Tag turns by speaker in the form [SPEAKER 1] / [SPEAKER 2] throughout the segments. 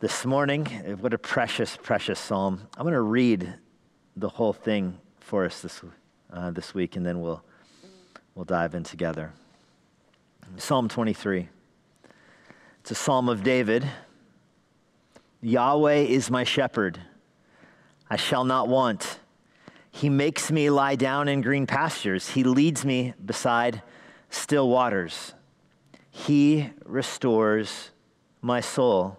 [SPEAKER 1] this morning. What a precious, precious psalm. I'm going to read the whole thing for us this, uh, this week, and then we'll, we'll dive in together. Psalm 23. It's a psalm of David. Yahweh is my shepherd. I shall not want. He makes me lie down in green pastures. He leads me beside still waters. He restores my soul.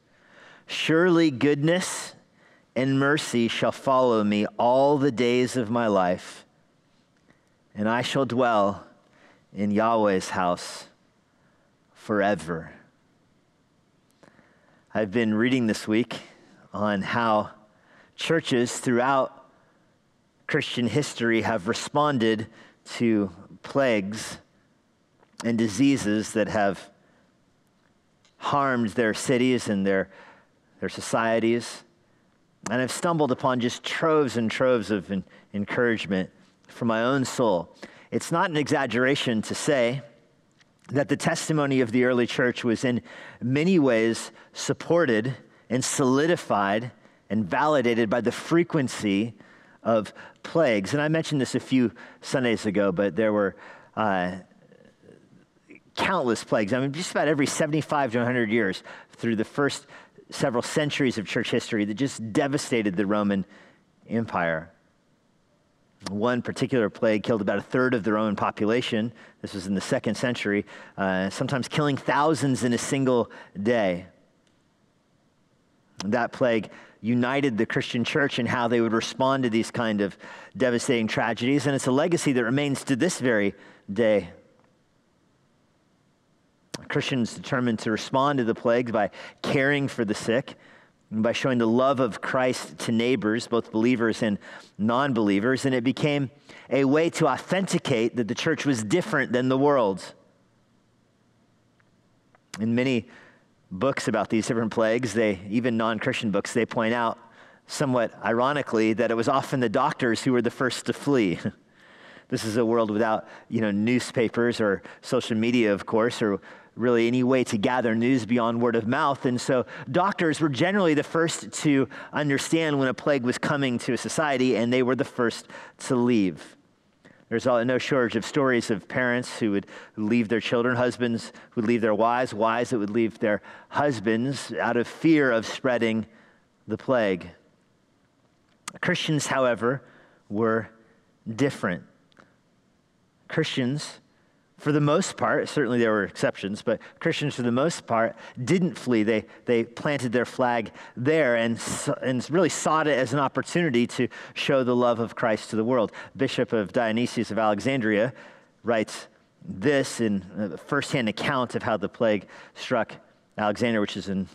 [SPEAKER 1] Surely goodness and mercy shall follow me all the days of my life, and I shall dwell in Yahweh's house forever. I've been reading this week on how churches throughout Christian history have responded to plagues and diseases that have harmed their cities and their their societies. And I've stumbled upon just troves and troves of encouragement for my own soul. It's not an exaggeration to say that the testimony of the early church was in many ways supported and solidified and validated by the frequency of plagues. And I mentioned this a few Sundays ago, but there were uh, countless plagues. I mean, just about every 75 to 100 years through the first several centuries of church history that just devastated the Roman Empire. One particular plague killed about a third of the Roman population. This was in the second century, uh, sometimes killing thousands in a single day. That plague united the Christian church in how they would respond to these kind of devastating tragedies, and it's a legacy that remains to this very day. Christians determined to respond to the plagues by caring for the sick, and by showing the love of Christ to neighbors, both believers and non believers. And it became a way to authenticate that the church was different than the world. In many books about these different plagues, they, even non Christian books, they point out, somewhat ironically, that it was often the doctors who were the first to flee. this is a world without, you know, newspapers or social media, of course, or really any way to gather news beyond word of mouth. And so doctors were generally the first to understand when a plague was coming to a society, and they were the first to leave. There's no shortage of stories of parents who would leave their children, husbands who would leave their wives, wives that would leave their husbands out of fear of spreading the plague. Christians, however, were different. Christians for the most part, certainly there were exceptions, but Christians, for the most part, didn't flee. They, they planted their flag there and, and really sought it as an opportunity to show the love of Christ to the world. Bishop of Dionysius of Alexandria writes this in a firsthand account of how the plague struck Alexandria, which is in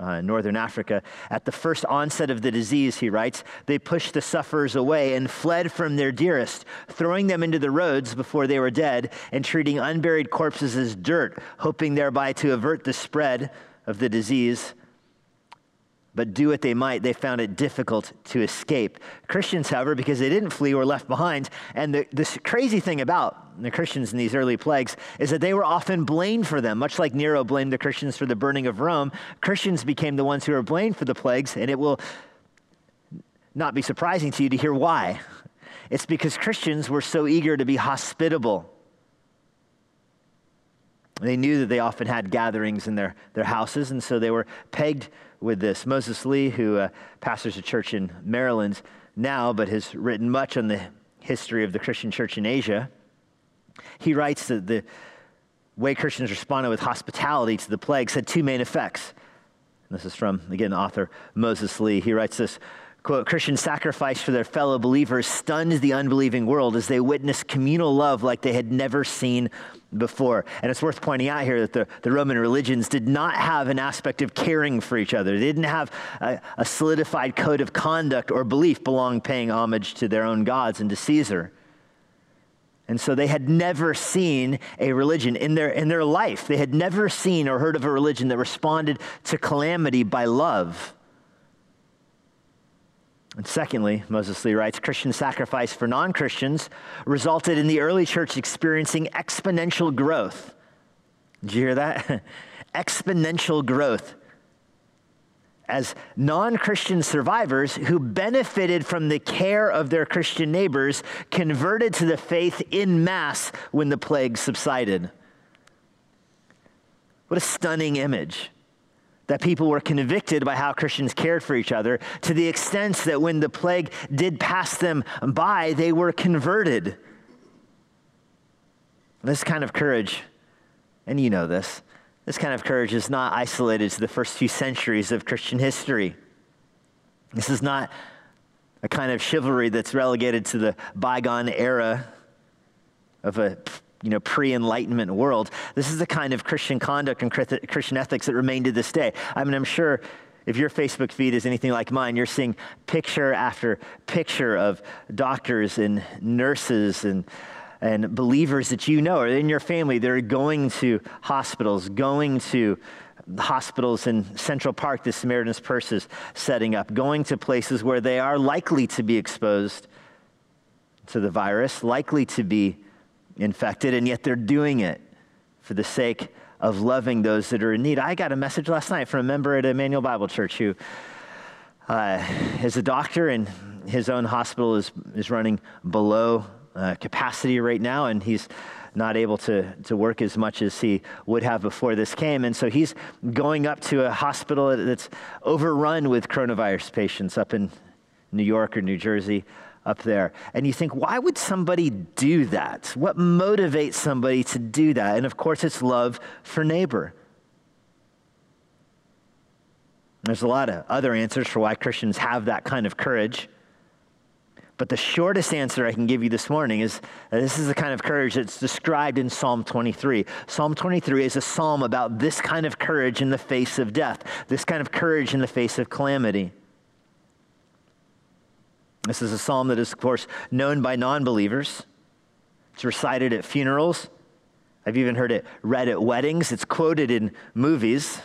[SPEAKER 1] uh, northern Africa. At the first onset of the disease, he writes, they pushed the sufferers away and fled from their dearest, throwing them into the roads before they were dead and treating unburied corpses as dirt, hoping thereby to avert the spread of the disease but do what they might, they found it difficult to escape. Christians, however, because they didn't flee, were left behind. And the, this crazy thing about the Christians in these early plagues is that they were often blamed for them. Much like Nero blamed the Christians for the burning of Rome, Christians became the ones who were blamed for the plagues, and it will not be surprising to you to hear why. It's because Christians were so eager to be hospitable. They knew that they often had gatherings in their, their houses, and so they were pegged with this. Moses Lee, who uh, pastors a church in Maryland now, but has written much on the history of the Christian church in Asia, he writes that the way Christians responded with hospitality to the plagues had two main effects. And this is from, again, author Moses Lee. He writes this Quote, Christian sacrifice for their fellow believers stunned the unbelieving world as they witnessed communal love like they had never seen before. And it's worth pointing out here that the, the Roman religions did not have an aspect of caring for each other. They didn't have a, a solidified code of conduct or belief belong paying homage to their own gods and to Caesar. And so they had never seen a religion in their, in their life. They had never seen or heard of a religion that responded to calamity by love. And secondly, Moses Lee writes Christian sacrifice for non Christians resulted in the early church experiencing exponential growth. Did you hear that? exponential growth. As non Christian survivors who benefited from the care of their Christian neighbors converted to the faith in mass when the plague subsided. What a stunning image that people were convicted by how Christians cared for each other to the extent that when the plague did pass them by, they were converted. This kind of courage, and you know this, this kind of courage is not isolated to the first few centuries of Christian history. This is not a kind of chivalry that's relegated to the bygone era of a you know, pre-enlightenment world. This is the kind of Christian conduct and Christian ethics that remain to this day. I mean, I'm sure if your Facebook feed is anything like mine, you're seeing picture after picture of doctors and nurses and and believers that you know or in your family that are going to hospitals, going to hospitals in Central Park, the Samaritan's Purse is setting up, going to places where they are likely to be exposed to the virus, likely to be infected, and yet they're doing it for the sake of loving those that are in need. I got a message last night from a member at Emmanuel Bible Church who uh, is a doctor, and his own hospital is, is running below uh, capacity right now, and he's not able to, to work as much as he would have before this came. And so he's going up to a hospital that's overrun with coronavirus patients up in New York or New Jersey up there. And you think, why would somebody do that? What motivates somebody to do that? And of course, it's love for neighbor. There's a lot of other answers for why Christians have that kind of courage. But the shortest answer I can give you this morning is this is the kind of courage that's described in Psalm 23. Psalm 23 is a psalm about this kind of courage in the face of death, this kind of courage in the face of calamity. This is a psalm that is, of course, known by non believers. It's recited at funerals. I've even heard it read at weddings. It's quoted in movies.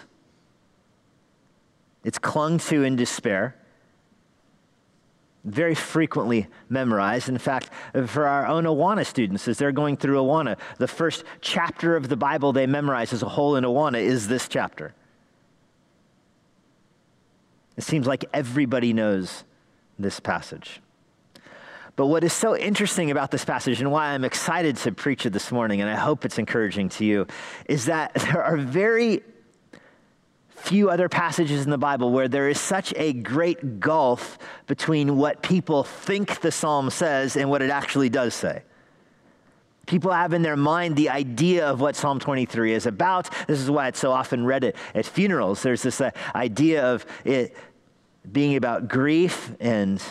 [SPEAKER 1] It's clung to in despair. Very frequently memorized. In fact, for our own Awana students, as they're going through Awana, the first chapter of the Bible they memorize as a whole in Awana is this chapter. It seems like everybody knows this passage. But what is so interesting about this passage and why I'm excited to preach it this morning, and I hope it's encouraging to you, is that there are very few other passages in the Bible where there is such a great gulf between what people think the psalm says and what it actually does say. People have in their mind the idea of what Psalm 23 is about. This is why it's so often read at, at funerals. There's this uh, idea of it being about grief and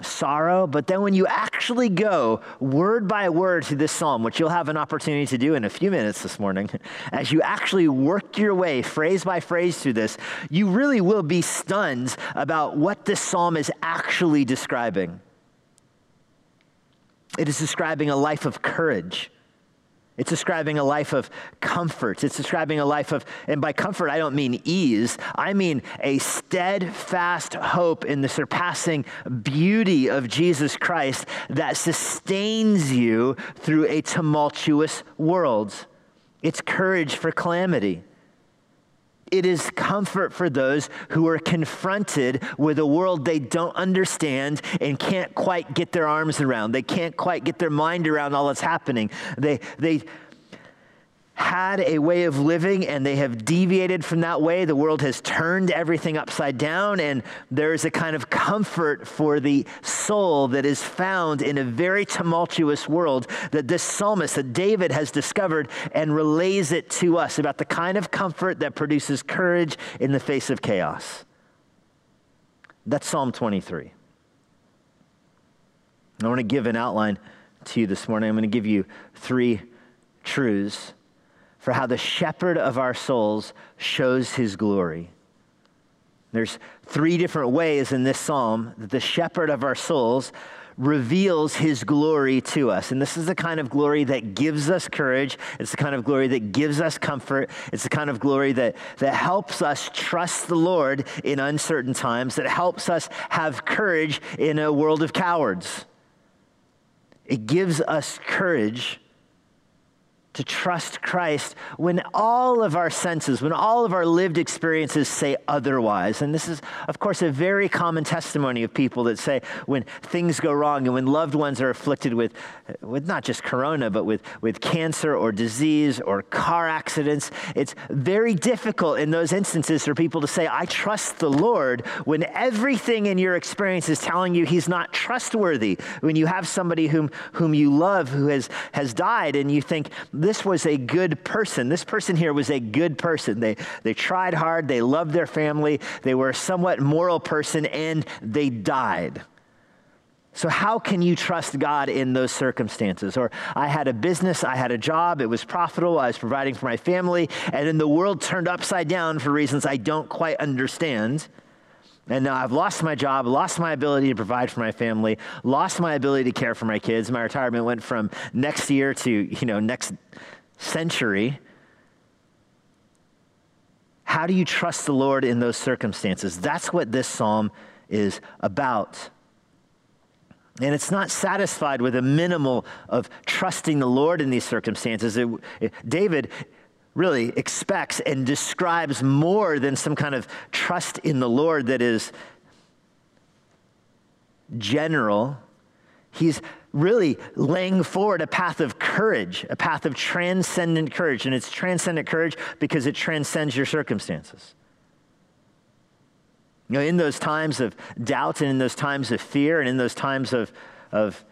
[SPEAKER 1] sorrow, but then when you actually go word by word through this psalm, which you'll have an opportunity to do in a few minutes this morning, as you actually work your way phrase by phrase through this, you really will be stunned about what this psalm is actually describing. It is describing a life of courage it's describing a life of comfort. It's describing a life of, and by comfort, I don't mean ease. I mean a steadfast hope in the surpassing beauty of Jesus Christ that sustains you through a tumultuous world. It's courage for calamity. It is comfort for those who are confronted with a world they don't understand and can't quite get their arms around. They can't quite get their mind around all that's happening. They, they, had a way of living and they have deviated from that way. The world has turned everything upside down, and there is a kind of comfort for the soul that is found in a very tumultuous world that this psalmist, that David has discovered and relays it to us about the kind of comfort that produces courage in the face of chaos. That's Psalm 23. I want to give an outline to you this morning. I'm going to give you three truths for how the shepherd of our souls shows his glory. There's three different ways in this psalm that the shepherd of our souls reveals his glory to us. And this is the kind of glory that gives us courage. It's the kind of glory that gives us comfort. It's the kind of glory that, that helps us trust the Lord in uncertain times, that helps us have courage in a world of cowards. It gives us courage to trust Christ when all of our senses, when all of our lived experiences say otherwise. And this is, of course, a very common testimony of people that say when things go wrong and when loved ones are afflicted with, with not just corona, but with, with cancer or disease or car accidents, it's very difficult in those instances for people to say, I trust the Lord, when everything in your experience is telling you he's not trustworthy. When you have somebody whom, whom you love who has, has died and you think, this was a good person. This person here was a good person. They, they tried hard, they loved their family, they were a somewhat moral person, and they died. So, how can you trust God in those circumstances? Or, I had a business, I had a job, it was profitable, I was providing for my family, and then the world turned upside down for reasons I don't quite understand. And now I've lost my job, lost my ability to provide for my family, lost my ability to care for my kids. My retirement went from next year to, you know, next century. How do you trust the Lord in those circumstances? That's what this psalm is about. And it's not satisfied with a minimal of trusting the Lord in these circumstances. It, it, David really expects and describes more than some kind of trust in the Lord that is general. He's really laying forward a path of courage, a path of transcendent courage. And it's transcendent courage because it transcends your circumstances. You know, in those times of doubt and in those times of fear and in those times of, of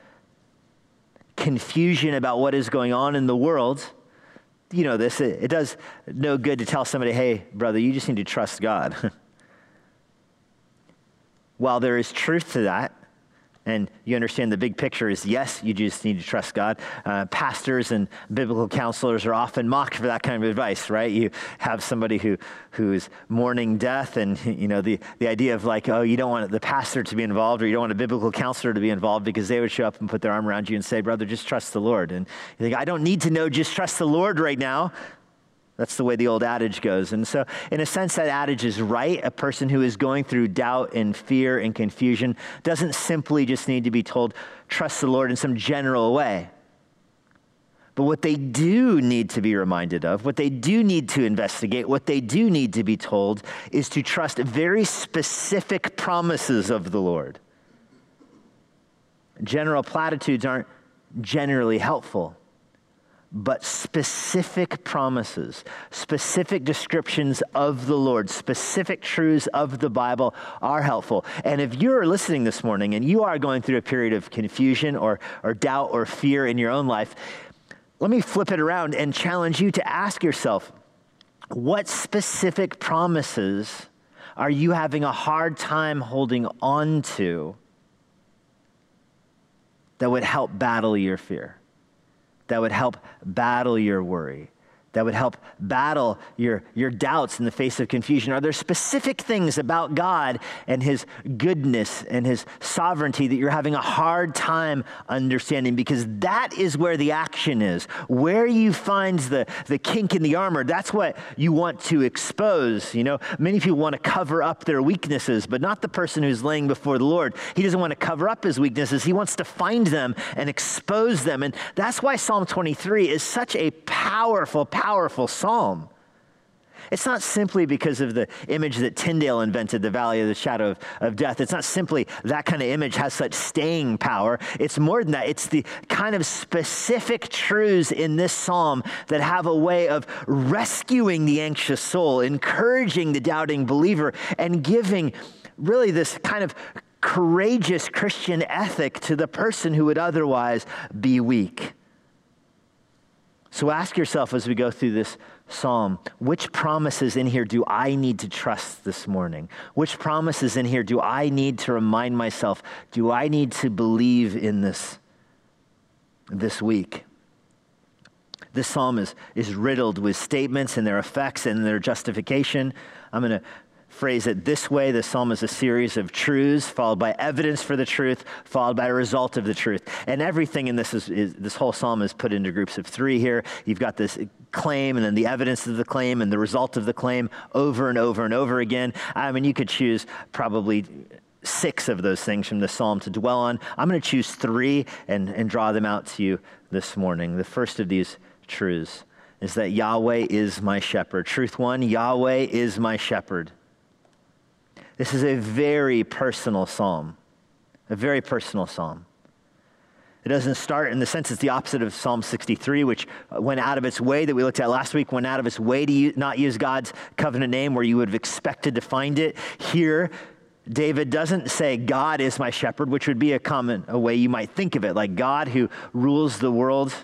[SPEAKER 1] confusion about what is going on in the world, you know this, it, it does no good to tell somebody, hey, brother, you just need to trust God. While there is truth to that, and you understand the big picture is yes, you just need to trust God. Uh, pastors and biblical counselors are often mocked for that kind of advice, right? You have somebody who who is mourning death, and you know the the idea of like, oh, you don't want the pastor to be involved, or you don't want a biblical counselor to be involved because they would show up and put their arm around you and say, brother, just trust the Lord. And you think, I don't need to know, just trust the Lord right now. That's the way the old adage goes. And so, in a sense, that adage is right. A person who is going through doubt and fear and confusion doesn't simply just need to be told, trust the Lord in some general way. But what they do need to be reminded of, what they do need to investigate, what they do need to be told is to trust very specific promises of the Lord. General platitudes aren't generally helpful but specific promises, specific descriptions of the Lord, specific truths of the Bible are helpful. And if you're listening this morning and you are going through a period of confusion or, or doubt or fear in your own life, let me flip it around and challenge you to ask yourself what specific promises are you having a hard time holding on to that would help battle your fear? That would help battle your worry, that would help battle your, your doubts in the face of confusion? Are there specific things about God and His goodness and His sovereignty that you're having a hard time understanding? Because that is where the action is. Where you find the, the kink in the armor, that's what you want to expose. You know, many people want to cover up their weaknesses, but not the person who's laying before the Lord. He doesn't want to cover up his weaknesses, he wants to find them and expose them. And that's why Psalm 23 is such a powerful, powerful powerful psalm. It's not simply because of the image that Tyndale invented, the valley of the shadow of, of, death. It's not simply that kind of image has such staying power. It's more than that. It's the kind of specific truths in this psalm that have a way of rescuing the anxious soul, encouraging the doubting believer, and giving really this kind of courageous Christian ethic to the person who would otherwise be weak. So ask yourself as we go through this psalm, which promises in here do I need to trust this morning? Which promises in here do I need to remind myself? Do I need to believe in this this week? This psalm is, is riddled with statements and their effects and their justification. I'm going to phrase it this way. The psalm is a series of truths followed by evidence for the truth followed by a result of the truth. And everything in this is, is, this whole psalm is put into groups of three here. You've got this claim and then the evidence of the claim and the result of the claim over and over and over again. I mean you could choose probably six of those things from the psalm to dwell on. I'm going to choose three and, and draw them out to you this morning. The first of these truths is that yahweh is my shepherd. Truth one yahweh is my shepherd this is a very personal psalm, a very personal psalm. It doesn't start in the sense it's the opposite of Psalm 63, which went out of its way, that we looked at last week, went out of its way to not use God's covenant name where you would have expected to find it. Here, David doesn't say, God is my shepherd, which would be a common a way you might think of it, like God who rules the world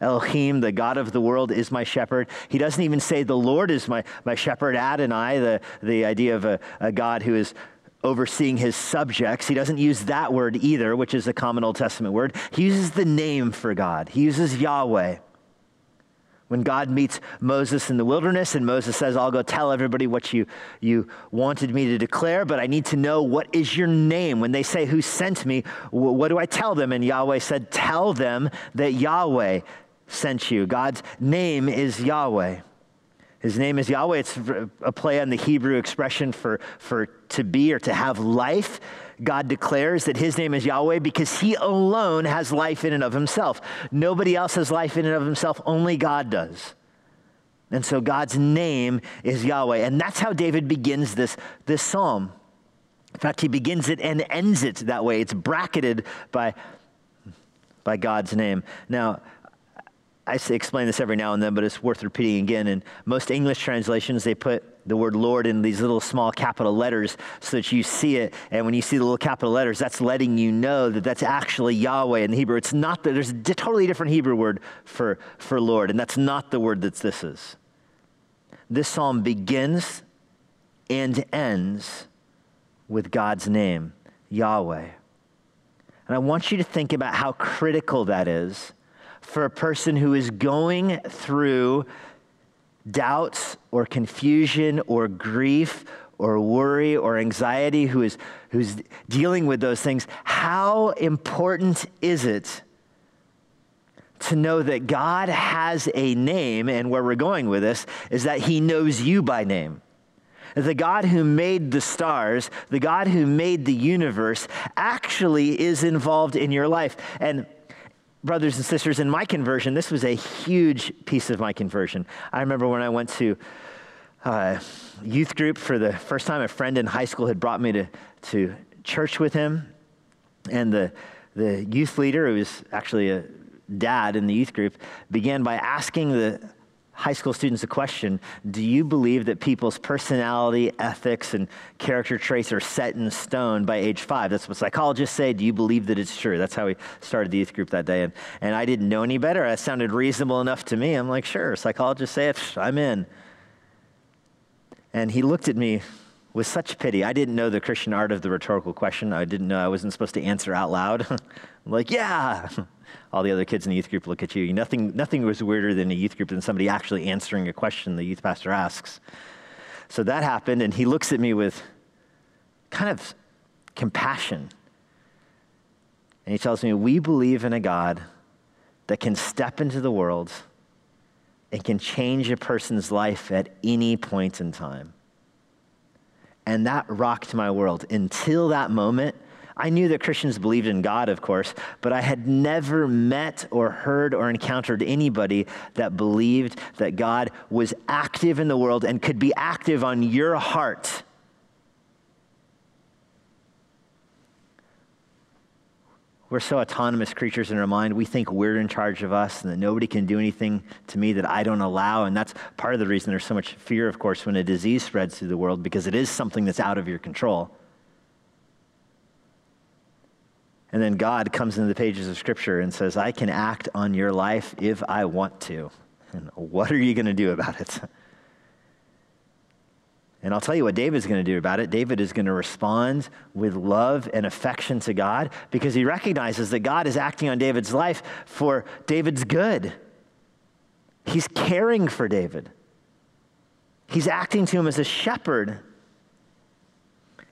[SPEAKER 1] Elohim, the God of the world, is my shepherd. He doesn't even say the Lord is my, my shepherd, Adonai, the, the idea of a, a God who is overseeing his subjects. He doesn't use that word either, which is a common Old Testament word. He uses the name for God, he uses Yahweh. When God meets Moses in the wilderness, and Moses says, I'll go tell everybody what you, you wanted me to declare, but I need to know what is your name. When they say, Who sent me? What do I tell them? And Yahweh said, Tell them that Yahweh sent you. God's name is Yahweh. His name is Yahweh. It's a play on the Hebrew expression for, for to be or to have life. God declares that his name is Yahweh because he alone has life in and of himself. Nobody else has life in and of himself, only God does. And so God's name is Yahweh. And that's how David begins this, this psalm. In fact, he begins it and ends it that way. It's bracketed by, by God's name. Now, I explain this every now and then, but it's worth repeating again. In most English translations, they put the word Lord in these little small capital letters so that you see it. And when you see the little capital letters, that's letting you know that that's actually Yahweh in the Hebrew. It's not that there's a totally different Hebrew word for, for Lord, and that's not the word that this is. This psalm begins and ends with God's name, Yahweh. And I want you to think about how critical that is for a person who is going through doubts or confusion or grief or worry or anxiety, who is who's dealing with those things, how important is it to know that God has a name, and where we're going with this is that He knows you by name. The God who made the stars, the God who made the universe, actually is involved in your life. And brothers and sisters, in my conversion, this was a huge piece of my conversion. I remember when I went to uh, youth group for the first time, a friend in high school had brought me to, to church with him. And the, the youth leader, who was actually a dad in the youth group, began by asking the high school students a question Do you believe that people's personality, ethics, and character traits are set in stone by age five? That's what psychologists say. Do you believe that it's true? That's how we started the youth group that day. And, and I didn't know any better. That sounded reasonable enough to me. I'm like, Sure, psychologists say it. I'm in. And he looked at me with such pity. I didn't know the Christian art of the rhetorical question. I didn't know I wasn't supposed to answer out loud. I'm like, Yeah all the other kids in the youth group look at you. Nothing, nothing was weirder than a youth group than somebody actually answering a question the youth pastor asks. So that happened, and he looks at me with kind of compassion. And he tells me, We believe in a God that can step into the world and can change a person's life at any point in time. And that rocked my world. Until that moment, I knew that Christians believed in God, of course, but I had never met or heard or encountered anybody that believed that God was active in the world and could be active on your heart. We're so autonomous creatures in our mind. We think we're in charge of us and that nobody can do anything to me that I don't allow. And that's part of the reason there's so much fear, of course, when a disease spreads through the world because it is something that's out of your control. And then God comes into the pages of Scripture and says, I can act on your life if I want to. And what are you going to do about it? And I'll tell you what David's going to do about it. David is going to respond with love and affection to God because he recognizes that God is acting on David's life for David's good. He's caring for David, he's acting to him as a shepherd.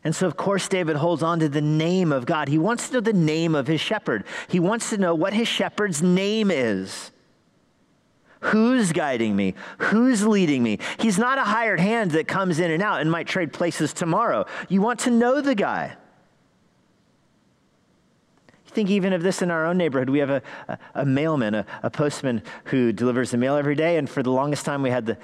[SPEAKER 1] And so, of course, David holds on to the name of God. He wants to know the name of his shepherd, he wants to know what his shepherd's name is. Who's guiding me? Who's leading me? He's not a hired hand that comes in and out and might trade places tomorrow. You want to know the guy. Think even of this in our own neighborhood. We have a, a, a mailman, a, a, postman who delivers the mail every day. And for the longest time, we had the,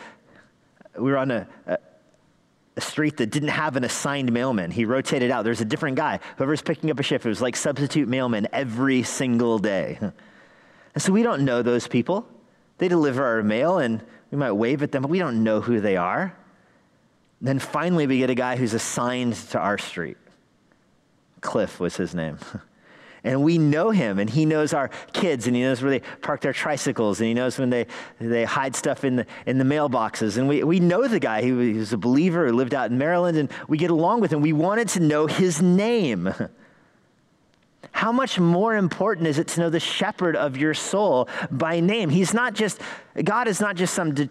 [SPEAKER 1] we were on a, a street that didn't have an assigned mailman. He rotated out. There's a different guy. Whoever's picking up a shift, it was like substitute mailman every single day. And so we don't know those people. They deliver our mail and we might wave at them, but we don't know who they are. Then finally, we get a guy who's assigned to our street. Cliff was his name. And we know him, and he knows our kids, and he knows where they park their tricycles, and he knows when they, they hide stuff in the, in the mailboxes. And we, we know the guy. He, was a believer who lived out in Maryland, and we get along with him. We wanted to know his name. How much more important is it to know the shepherd of your soul by name? He's not just, God is not just some de-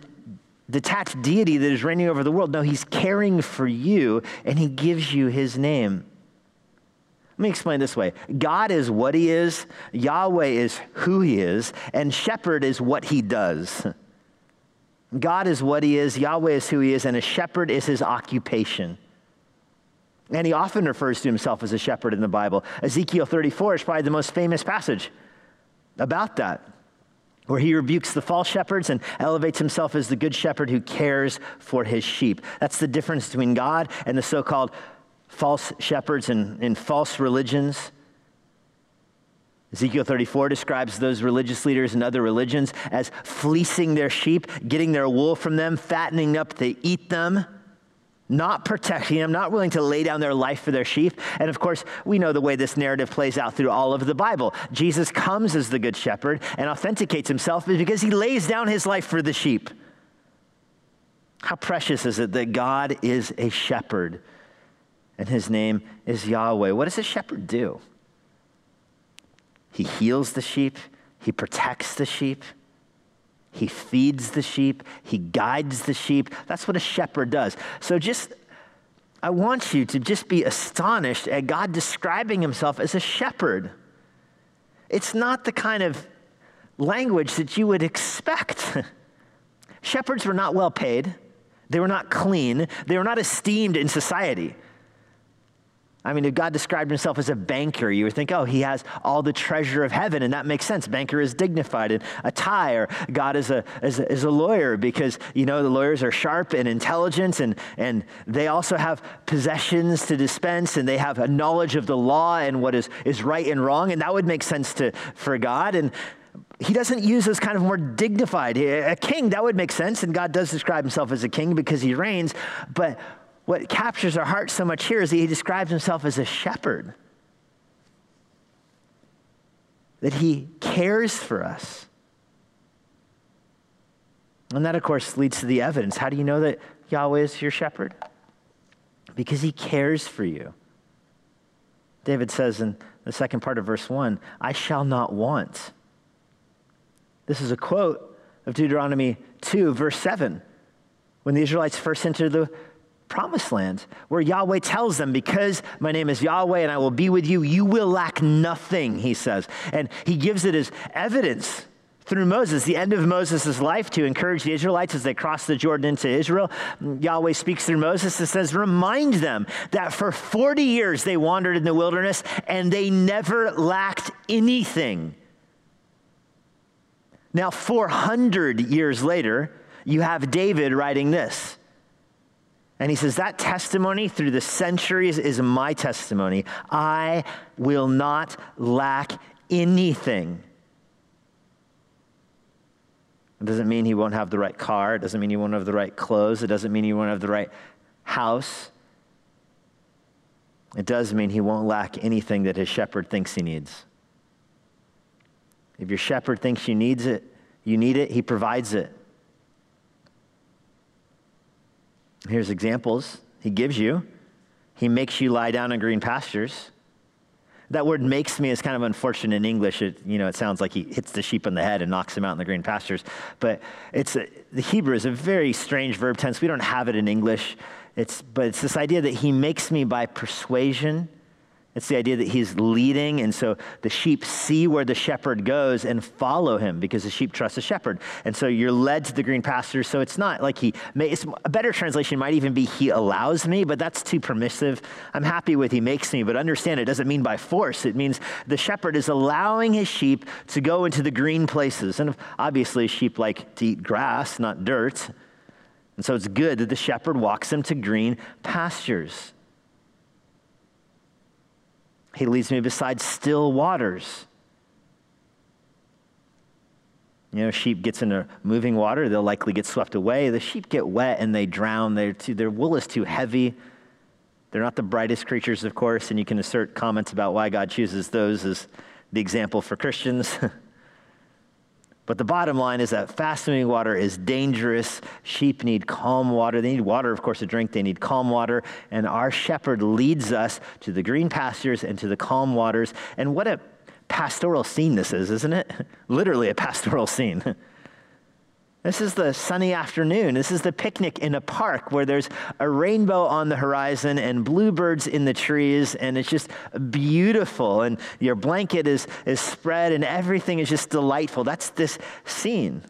[SPEAKER 1] detached deity that is reigning over the world. No, he's caring for you and he gives you his name. Let me explain this way God is what he is, Yahweh is who he is, and shepherd is what he does. God is what he is, Yahweh is who he is, and a shepherd is his occupation. And he often refers to himself as a shepherd in the Bible. Ezekiel 34 is probably the most famous passage about that, where he rebukes the false shepherds and elevates himself as the good shepherd who cares for his sheep. That's the difference between God and the so called false shepherds and, and false religions. Ezekiel 34 describes those religious leaders and other religions as fleecing their sheep, getting their wool from them, fattening up to eat them not protecting them, not willing to lay down their life for their sheep. And of course, we know the way this narrative plays out through all of the Bible. Jesus comes as the good shepherd and authenticates himself because he lays down his life for the sheep. How precious is it that God is a shepherd and his name is Yahweh? What does a shepherd do? He heals the sheep, he protects the sheep. He feeds the sheep, he guides the sheep. That's what a shepherd does. So just I want you to just be astonished at God describing himself as a shepherd. It's not the kind of language that you would expect. Shepherds were not well paid. They were not clean. They were not esteemed in society. I mean, if God described himself as a banker, you would think, oh, he has all the treasure of heaven, and that makes sense. Banker is dignified and a tie, or God is a, is a, is a lawyer because, you know, the lawyers are sharp and intelligent, and, and they also have possessions to dispense, and they have a knowledge of the law and what is, is right and wrong, and that would make sense to, for God. And he doesn't use those kind of more dignified. A king, that would make sense, and God does describe himself as a king because he reigns, but what captures our heart so much here is that he describes himself as a shepherd, that he cares for us. And that, of course, leads to the evidence. How do you know that Yahweh is your shepherd? Because he cares for you. David says in the second part of verse 1 I shall not want. This is a quote of Deuteronomy 2, verse 7. When the Israelites first entered the promised land where Yahweh tells them, Because my name is Yahweh and I will be with you, you will lack nothing, he says. And he gives it as evidence through Moses, the end of Moses' life, to encourage the Israelites as they cross the Jordan into Israel. Yahweh speaks through Moses and says, Remind them that for 40 years they wandered in the wilderness and they never lacked anything. Now, 400 years later, you have David writing this. And he says, That testimony through the centuries is my testimony. I will not lack anything. It doesn't mean he won't have the right car. It doesn't mean he won't have the right clothes. It doesn't mean he won't have the right house. It does mean he won't lack anything that his shepherd thinks he needs. If your shepherd thinks you needs it, you need it, he provides it. Here's examples He gives you. He makes you lie down in green pastures. That word makes me is kind of unfortunate in English. It, you know, it sounds like he hits the sheep on the head and knocks him out in the green pastures. But it's a, the Hebrew is a very strange verb tense. We don't have it in English. It's, but it's this idea that he makes me by persuasion it's the idea that he's leading, and so the sheep see where the shepherd goes and follow him because the sheep trust the shepherd. And so you're led to the green pastures. So it's not like he, it's, a better translation might even be he allows me, but that's too permissive. I'm happy with he makes me, but understand it doesn't mean by force. It means the shepherd is allowing his sheep to go into the green places. And obviously, sheep like to eat grass, not dirt. And so it's good that the shepherd walks them to green pastures. He leads me beside still waters. You know, sheep gets into moving water, they'll likely get swept away. The sheep get wet and they drown. Too, their wool is too heavy. They're not the brightest creatures, of course, and you can assert comments about why God chooses those as the example for Christians. But the bottom line is that fast moving water is dangerous. Sheep need calm water. They need water, of course, to drink. They need calm water. And our shepherd leads us to the green pastures and to the calm waters. And what a pastoral scene this is, isn't it? Literally a pastoral scene. This is the sunny afternoon. This is the picnic in a park where there's a rainbow on the horizon and bluebirds in the trees, and it's just beautiful. And your blanket is, is spread, and everything is just delightful. That's this scene.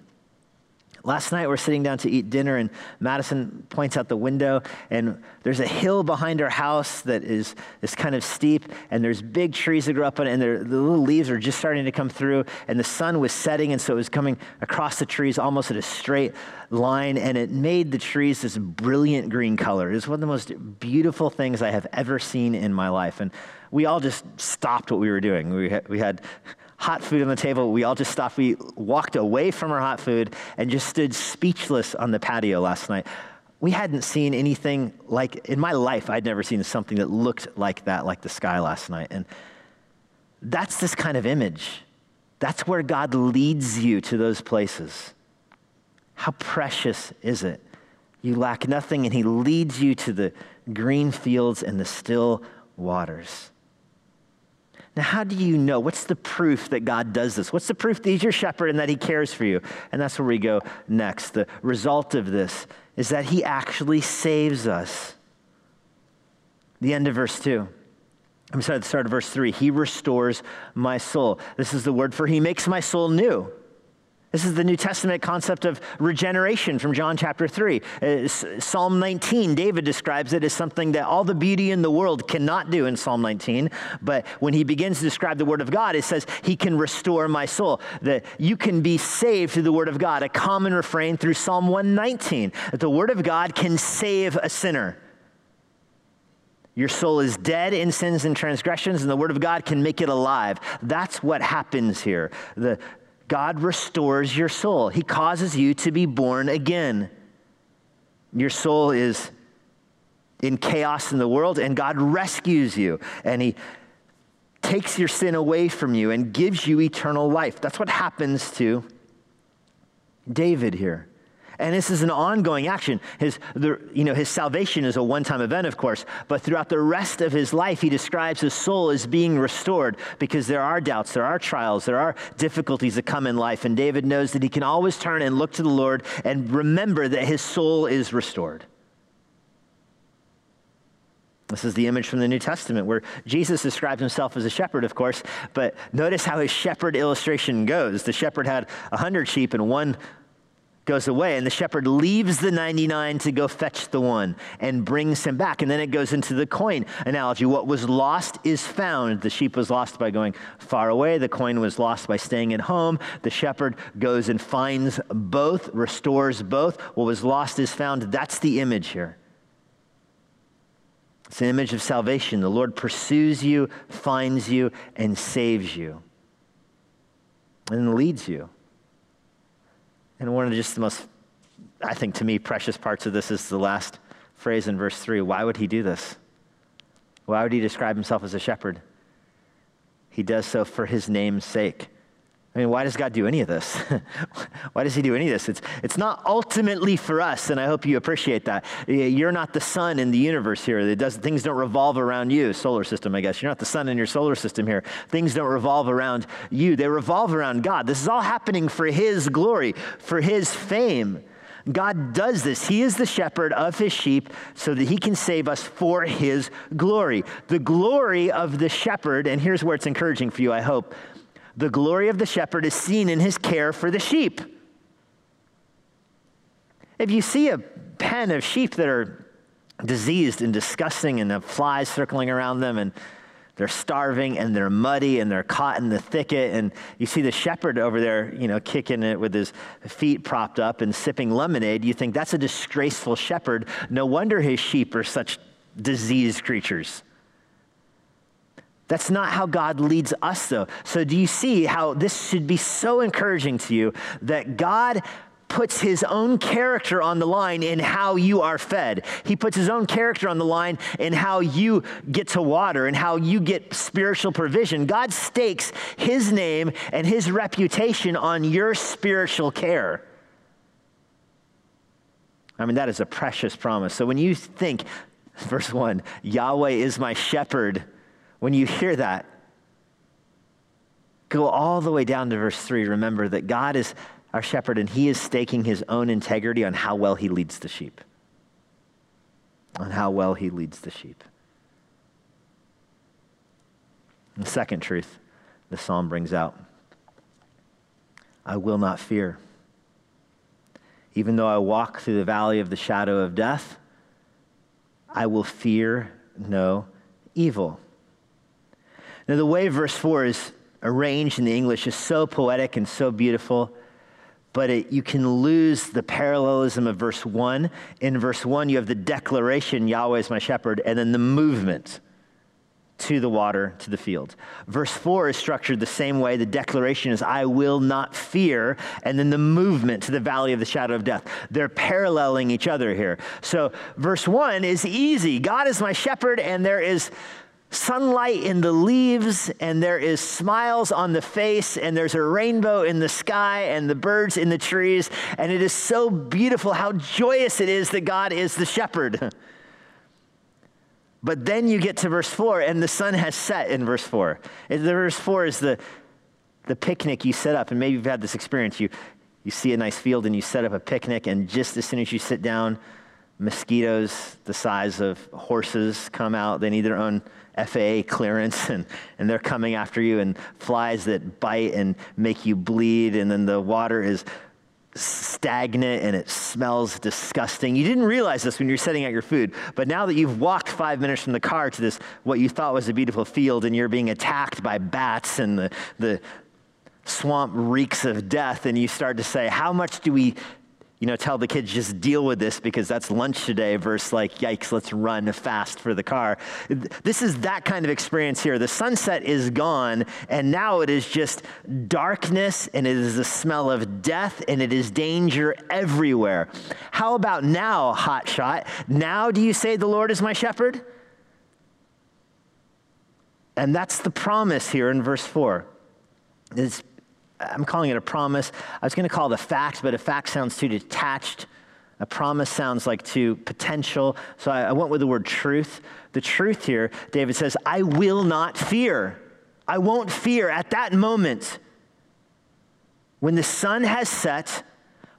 [SPEAKER 1] Last night, we're sitting down to eat dinner, and Madison points out the window, and there's a hill behind our house that is, is kind of steep, and there's big trees that grow up on it, and the little leaves are just starting to come through, and the sun was setting, and so it was coming across the trees almost at a straight line, and it made the trees this brilliant green color. It's one of the most beautiful things I have ever seen in my life. And we all just stopped what we were doing. We had, we had hot food on the table. We all just stopped. We walked away from our hot food and just stood speechless on the patio last night. We hadn't seen anything like, in my life, I'd never seen something that looked like that, like the sky last night. And that's this kind of image. That's where God leads you to those places. How precious is it? You lack nothing, and He leads you to the green fields and the still waters. Now, how do you know? What's the proof that God does this? What's the proof that He's your shepherd and that He cares for you? And that's where we go next. The result of this is that He actually saves us. The end of verse 2. I'm sorry, the start of verse 3. He restores my soul. This is the word for He makes my soul new. This is the New Testament concept of regeneration from John chapter 3. Uh, Psalm 19, David describes it as something that all the beauty in the world cannot do in Psalm 19. But when he begins to describe the Word of God, it says, He can restore my soul. That you can be saved through the Word of God, a common refrain through Psalm 119. That the Word of God can save a sinner. Your soul is dead in sins and transgressions, and the Word of God can make it alive. That's what happens here. The, God restores your soul, He causes you to be born again. Your soul is in chaos in the world, and God rescues you, and He takes your sin away from you and gives you eternal life. That's what happens to David here. And this is an ongoing action. His, the, you know, his salvation is a one time event, of course, but throughout the rest of his life, he describes his soul as being restored because there are doubts, there are trials, there are difficulties that come in life. And David knows that he can always turn and look to the Lord and remember that his soul is restored. This is the image from the New Testament where Jesus describes himself as a shepherd, of course, but notice how his shepherd illustration goes. The shepherd had a hundred sheep and one goes away, and the shepherd leaves the 99 to go fetch the one and brings him back. And then it goes into the coin analogy. What was lost is found. The sheep was lost by going far away, the coin was lost by staying at home. The shepherd goes and finds both, restores both. What was lost is found. That's the image here. It's an image of salvation. The Lord pursues you, finds you, and saves you, and leads you. And one of just the most, I think to me, precious parts of this is the last phrase in verse 3. Why would he do this? Why would he describe himself as a shepherd? He does so for his name's sake. I mean, why does God do any of this? why does He do any of this? It's, it's not ultimately for us, and I hope you appreciate that. You're not the sun in the universe here. It does, things don't revolve around you, solar system, I guess. You're not the sun in your solar system here. Things don't revolve around you, they revolve around God. This is all happening for His glory, for His fame. God does this. He is the shepherd of his sheep so that he can save us for his glory. The glory of the shepherd, and here's where it's encouraging for you, I hope. The glory of the shepherd is seen in his care for the sheep. If you see a pen of sheep that are diseased and disgusting and the flies circling around them and they're starving and they're muddy and they're caught in the thicket and you see the shepherd over there you know kicking it with his feet propped up and sipping lemonade you think that's a disgraceful shepherd no wonder his sheep are such diseased creatures that's not how God leads us, though. So, do you see how this should be so encouraging to you that God puts his own character on the line in how you are fed. He puts his own character on the line in how you get to water and how you get spiritual provision. God stakes his name and his reputation on your spiritual care. I mean, that is a precious promise. So when you think, verse 1, Yahweh is my shepherd, when you hear that, go all the way down to verse 3. Remember that God is our shepherd and he is staking his own integrity on how well he leads the sheep. On how well he leads the sheep. the second truth the psalm brings out I will not fear. Even though I walk through the valley of the shadow of death, I will fear no evil. Now, the way verse 4 is arranged in the English is so poetic and so beautiful, but it, you can lose the parallelism of verse 1. In verse 1, you have the declaration, Yahweh is my shepherd, and then the movement to the water, to the field. Verse 4 is structured the same way. The declaration is, I will not fear, and then the movement to the valley of the shadow of death. They're paralleling each other here. So, verse 1 is easy God is my shepherd, and there is sunlight in the leaves and there is smiles on the face and there's a rainbow in the sky and the birds in the trees and it is so beautiful how joyous it is that God is the shepherd. But then you get to verse 4 and the sun has set in verse 4. And the verse 4 is the the picnic you set up and maybe you've had this experience you you see a nice field and you set up a picnic and just as soon as you sit down mosquitoes the size of horses come out they need their own FAA clearance and, and they're coming after you and flies that bite and make you bleed and then the water is stagnant and it smells disgusting. You didn't realize this when you're setting out your food, but now that you've walked five minutes from the car to this, what you thought was a beautiful field, and you're being attacked by bats and the, the swamp reeks of death, and you start to say, How much do we you know, tell the kids just deal with this because that's lunch today versus like, yikes, let's run fast for the car. This is that kind of experience here. The sunset is gone, and now it is just darkness, and it is the smell of death, and it is danger everywhere. How about now, hot shot? Now do you say, The Lord is my shepherd? And that's the promise here in verse 4. It's I'm calling it a promise. I was going to call it a fact, but a fact sounds too detached. A promise sounds like too potential. So I, I went with the word truth. The truth here, David says, I will not fear. I won't fear at that moment. When the sun has set,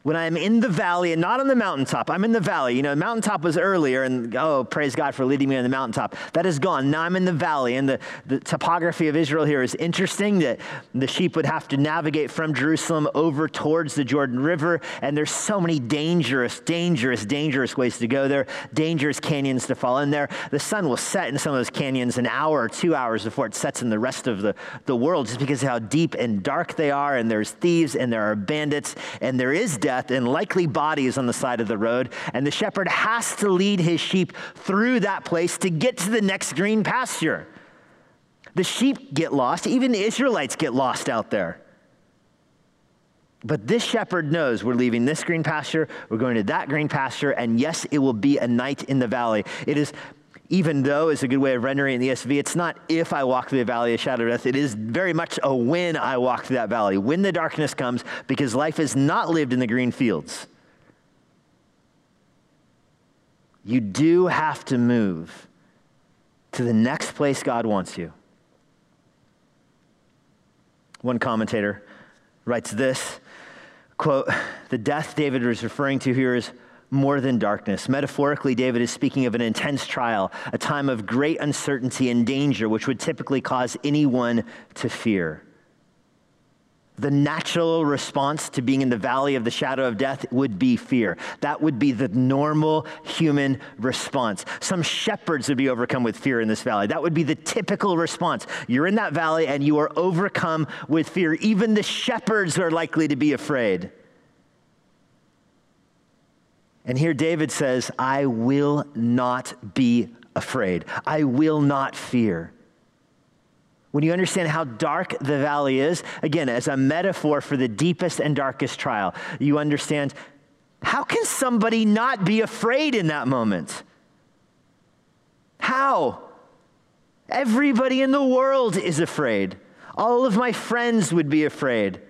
[SPEAKER 1] when I'm in the valley and not on the mountaintop, I'm in the valley. You know, the mountaintop was earlier, and oh, praise God for leading me on the mountaintop. That is gone. Now I'm in the valley, and the, the topography of Israel here is interesting that the sheep would have to navigate from Jerusalem over towards the Jordan River, and there's so many dangerous, dangerous, dangerous ways to go there, dangerous canyons to fall in there. The sun will set in some of those canyons an hour or two hours before it sets in the rest of the, the world, just because of how deep and dark they are, and there's thieves, and there are bandits, and there is death death and likely bodies on the side of the road. And the shepherd has to lead his sheep through that place to get to the next green pasture. The sheep get lost, even the Israelites get lost out there. But this shepherd knows we're leaving this green pasture, we're going to that green pasture, and yes, it will be a night in the valley. It is even though is a good way of rendering in the ESV. It's not if I walk through the valley of shadow death. It is very much a when I walk through that valley, when the darkness comes, because life is not lived in the green fields. You do have to move to the next place God wants you. One commentator writes this quote, the death David is referring to here is more than darkness. Metaphorically, David is speaking of an intense trial, a time of great uncertainty and danger, which would typically cause anyone to fear. The natural response to being in the valley of the shadow of death would be fear. That would be the normal human response. Some shepherds would be overcome with fear in this valley. That would be the typical response. You're in that valley and you are overcome with fear. Even the shepherds are likely to be afraid. And here David says, I will not be afraid. I will not fear. When you understand how dark the valley is, again, as a metaphor for the deepest and darkest trial, you understand how can somebody not be afraid in that moment? How? Everybody in the world is afraid. All of my friends would be afraid.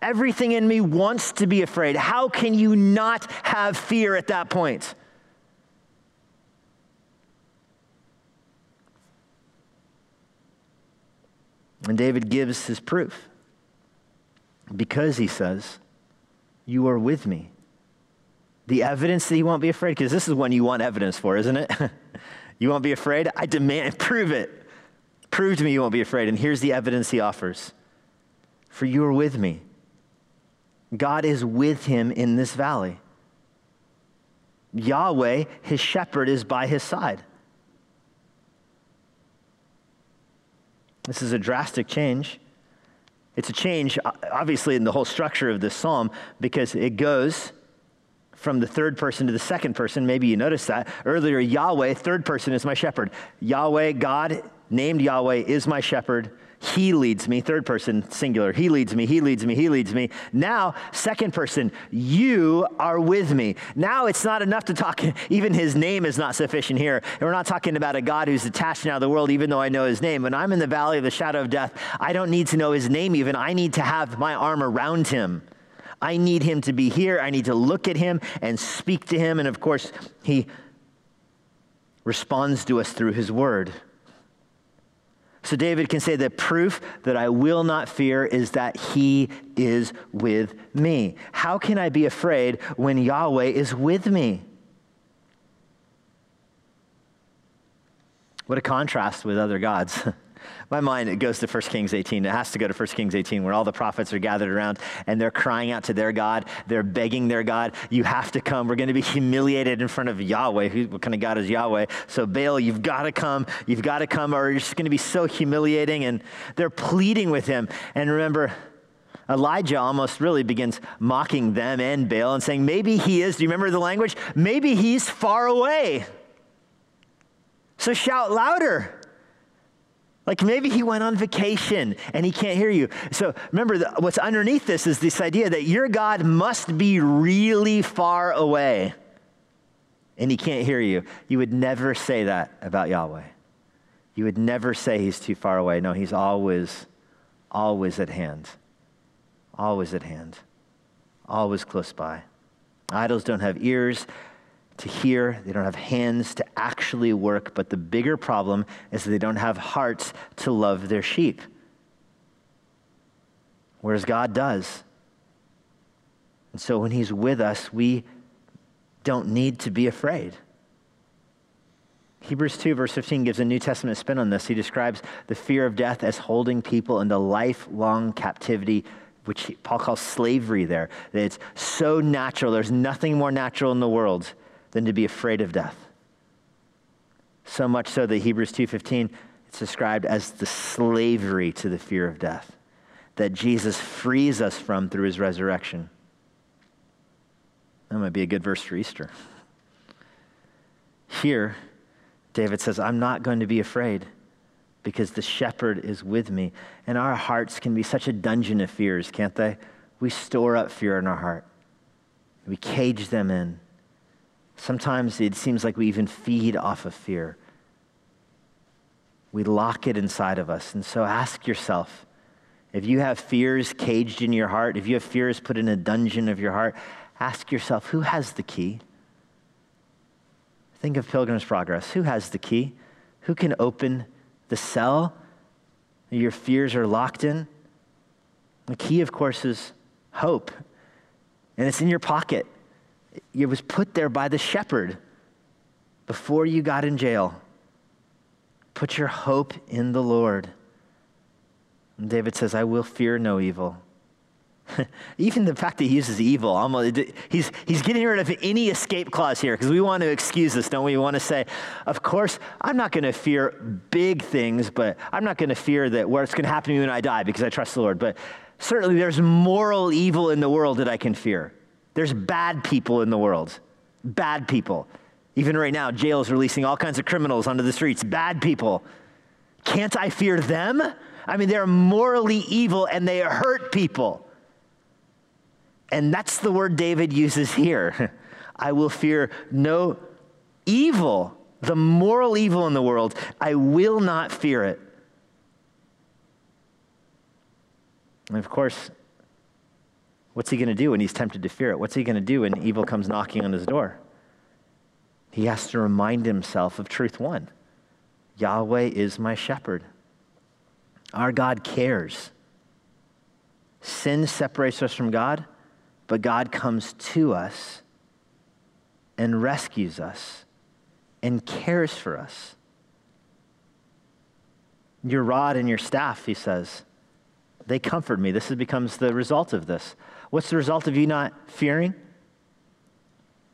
[SPEAKER 1] Everything in me wants to be afraid. How can you not have fear at that point? And David gives his proof because he says, You are with me. The evidence that he won't be afraid, because this is one you want evidence for, isn't it? you won't be afraid? I demand, prove it. Prove to me you won't be afraid. And here's the evidence he offers For you are with me. God is with him in this valley. Yahweh, his shepherd, is by his side. This is a drastic change. It's a change, obviously, in the whole structure of this psalm because it goes from the third person to the second person. Maybe you noticed that. Earlier, Yahweh, third person, is my shepherd. Yahweh, God, named Yahweh, is my shepherd. He leads me, third person, singular. He leads me, he leads me, he leads me. Now, second person, you are with me. Now it's not enough to talk, even his name is not sufficient here. And we're not talking about a God who's detached now of the world, even though I know his name. When I'm in the valley of the shadow of death, I don't need to know his name even. I need to have my arm around him. I need him to be here. I need to look at him and speak to him. And of course, he responds to us through his word. So David can say the proof that I will not fear is that he is with me. How can I be afraid when Yahweh is with me? What a contrast with other gods. My mind, it goes to 1 Kings 18. It has to go to 1 Kings 18, where all the prophets are gathered around and they're crying out to their God. They're begging their God, You have to come. We're going to be humiliated in front of Yahweh. Who, what kind of God is Yahweh? So, Baal, you've got to come. You've got to come, or you're just going to be so humiliating. And they're pleading with him. And remember, Elijah almost really begins mocking them and Baal and saying, Maybe he is, do you remember the language? Maybe he's far away. So shout louder. Like maybe he went on vacation and he can't hear you. So remember, the, what's underneath this is this idea that your God must be really far away and he can't hear you. You would never say that about Yahweh. You would never say he's too far away. No, he's always, always at hand. Always at hand. Always close by. Idols don't have ears, to hear, they don't have hands to actually work, but the bigger problem is they don't have hearts to love their sheep. Whereas God does. And so when He's with us, we don't need to be afraid. Hebrews 2, verse 15, gives a New Testament spin on this. He describes the fear of death as holding people into lifelong captivity, which Paul calls slavery there. It's so natural. There's nothing more natural in the world than to be afraid of death. So much so that Hebrews 2:15 it's described as the slavery to the fear of death that Jesus frees us from through his resurrection. That might be a good verse for Easter. Here, David says, I'm not going to be afraid because the shepherd is with me. And our hearts can be such a dungeon of fears, can't they? We store up fear in our heart, we cage them in Sometimes it seems like we even feed off of fear. We lock it inside of us. And so ask yourself if you have fears caged in your heart, if you have fears put in a dungeon of your heart, ask yourself who has the key? Think of Pilgrim's Progress. Who has the key? Who can open the cell your fears are locked in? The key, of course, is hope. And it's in your pocket. It was put there by the shepherd before you got in jail. Put your hope in the Lord. And David says, I will fear no evil. Even the fact that he uses evil, almost, he's, he's getting rid of any escape clause here because we want to excuse this, don't we? We want to say, of course, I'm not going to fear big things, but I'm not going to fear that what's going to happen to me when I die because I trust the Lord. But certainly there's moral evil in the world that I can fear. There's bad people in the world, bad people. Even right now, jail is releasing all kinds of criminals onto the streets, bad people. Can't I fear them? I mean, they're morally evil and they hurt people. And that's the word David uses here. I will fear no evil, the moral evil in the world. I will not fear it. And of course, what's he going to do when he's tempted to fear it? What's he going to do when evil comes knocking on his door? He has to remind himself of truth one Yahweh is my shepherd. Our God cares. Sin separates us from God, but God comes to us and rescues us and cares for us. Your rod and your staff, he says, they comfort me. This becomes the result of this. What's the result of you not fearing?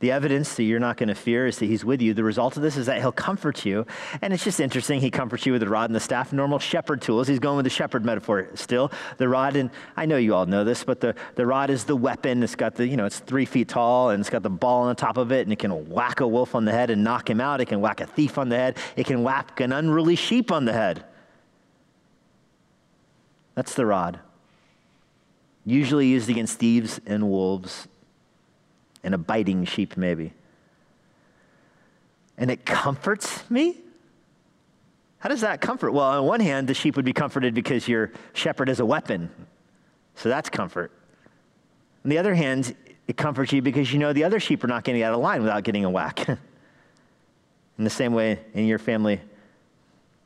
[SPEAKER 1] The evidence that you're not going to fear is that he's with you. The result of this is that he'll comfort you. And it's just interesting. He comforts you with the rod and the staff, normal shepherd tools. He's going with the shepherd metaphor still. The rod, and I know you all know this, but the, the rod is the weapon. It's got the, you know, it's three feet tall and it's got the ball on the top of it and it can whack a wolf on the head and knock him out. It can whack a thief on the head. It can whack an unruly sheep on the head. That's the rod. Usually used against thieves and wolves and a biting sheep, maybe. And it comforts me? How does that comfort? Well, on one hand, the sheep would be comforted because your shepherd is a weapon. So that's comfort. On the other hand, it comforts you because you know the other sheep are not getting out of line without getting a whack. in the same way, in your family,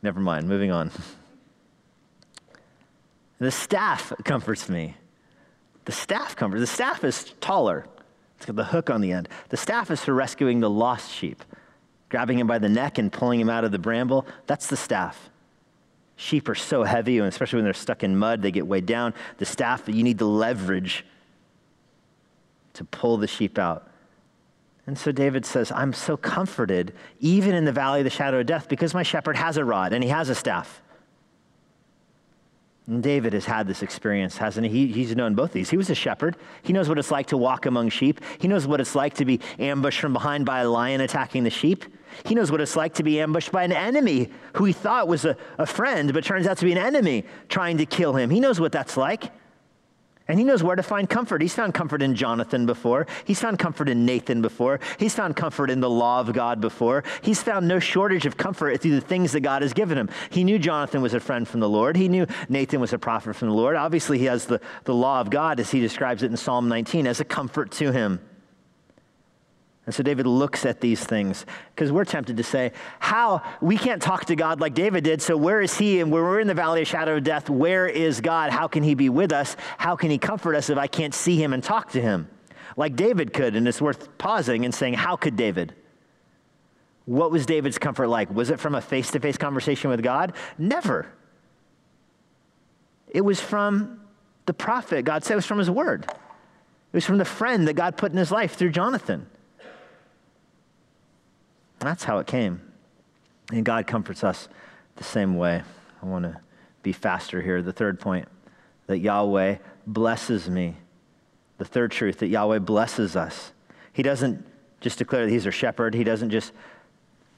[SPEAKER 1] never mind, moving on. The staff comforts me. The staff comforts. The staff is taller. It's got the hook on the end. The staff is for rescuing the lost sheep, grabbing him by the neck and pulling him out of the bramble. That's the staff. Sheep are so heavy, and especially when they're stuck in mud, they get weighed down. The staff, you need the leverage to pull the sheep out. And so David says, I'm so comforted, even in the valley of the shadow of death, because my shepherd has a rod and he has a staff. And David has had this experience, hasn't he? He's known both these. He was a shepherd. He knows what it's like to walk among sheep. He knows what it's like to be ambushed from behind by a lion attacking the sheep. He knows what it's like to be ambushed by an enemy who he thought was a, a friend, but turns out to be an enemy trying to kill him. He knows what that's like. And he knows where to find comfort. He's found comfort in Jonathan before. He's found comfort in Nathan before. He's found comfort in the law of God before. He's found no shortage of comfort through the things that God has given him. He knew Jonathan was a friend from the Lord. He knew Nathan was a prophet from the Lord. Obviously, he has the, the law of God, as he describes it in Psalm 19, as a comfort to him. And so David looks at these things because we're tempted to say, How? We can't talk to God like David did, so where is he? And when we're in the valley of shadow of death, where is God? How can he be with us? How can he comfort us if I can't see him and talk to him? Like David could, and it's worth pausing and saying, How could David? What was David's comfort like? Was it from a face to face conversation with God? Never. It was from the prophet. God said it was from his word. It was from the friend that God put in his life through Jonathan. That's how it came. And God comforts us the same way. I want to be faster here. The third point that Yahweh blesses me. The third truth that Yahweh blesses us. He doesn't just declare that He's our shepherd, He doesn't just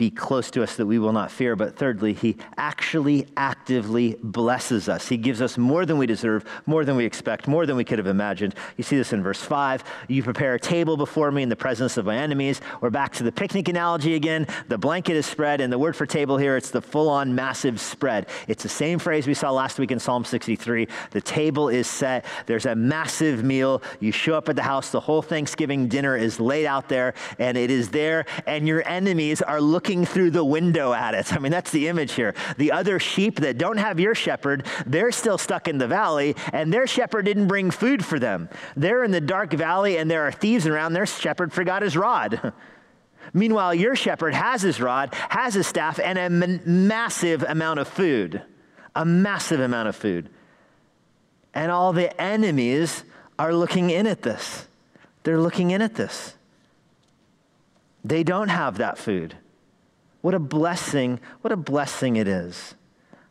[SPEAKER 1] be close to us that we will not fear. But thirdly, he actually actively blesses us. He gives us more than we deserve, more than we expect, more than we could have imagined. You see this in verse 5. You prepare a table before me in the presence of my enemies. We're back to the picnic analogy again. The blanket is spread, and the word for table here, it's the full on massive spread. It's the same phrase we saw last week in Psalm 63. The table is set, there's a massive meal. You show up at the house, the whole Thanksgiving dinner is laid out there, and it is there, and your enemies are looking looking through the window at it. I mean, that's the image here. The other sheep that don't have your shepherd, they're still stuck in the valley, and their shepherd didn't bring food for them. They're in the dark valley, and there are thieves around. Their shepherd forgot his rod. Meanwhile, your shepherd has his rod, has his staff, and a m- massive amount of food. A massive amount of food. And all the enemies are looking in at this. They're looking in at this. They don't have that food. What a blessing, what a blessing it is.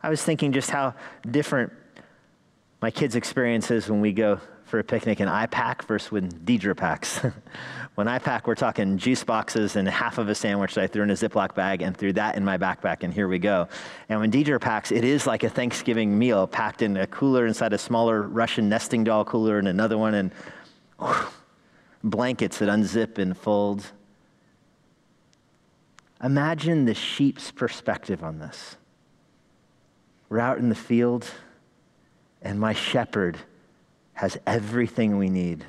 [SPEAKER 1] I was thinking just how different my kids' experiences when we go for a picnic and I pack versus when Deidre packs. when I pack, we're talking juice boxes and half of a sandwich that I threw in a Ziploc bag and threw that in my backpack, and here we go. And when Deidre packs, it is like a Thanksgiving meal packed in a cooler inside a smaller Russian nesting doll cooler and another one, and whew, blankets that unzip and fold. Imagine the sheep's perspective on this. We're out in the field, and my shepherd has everything we need.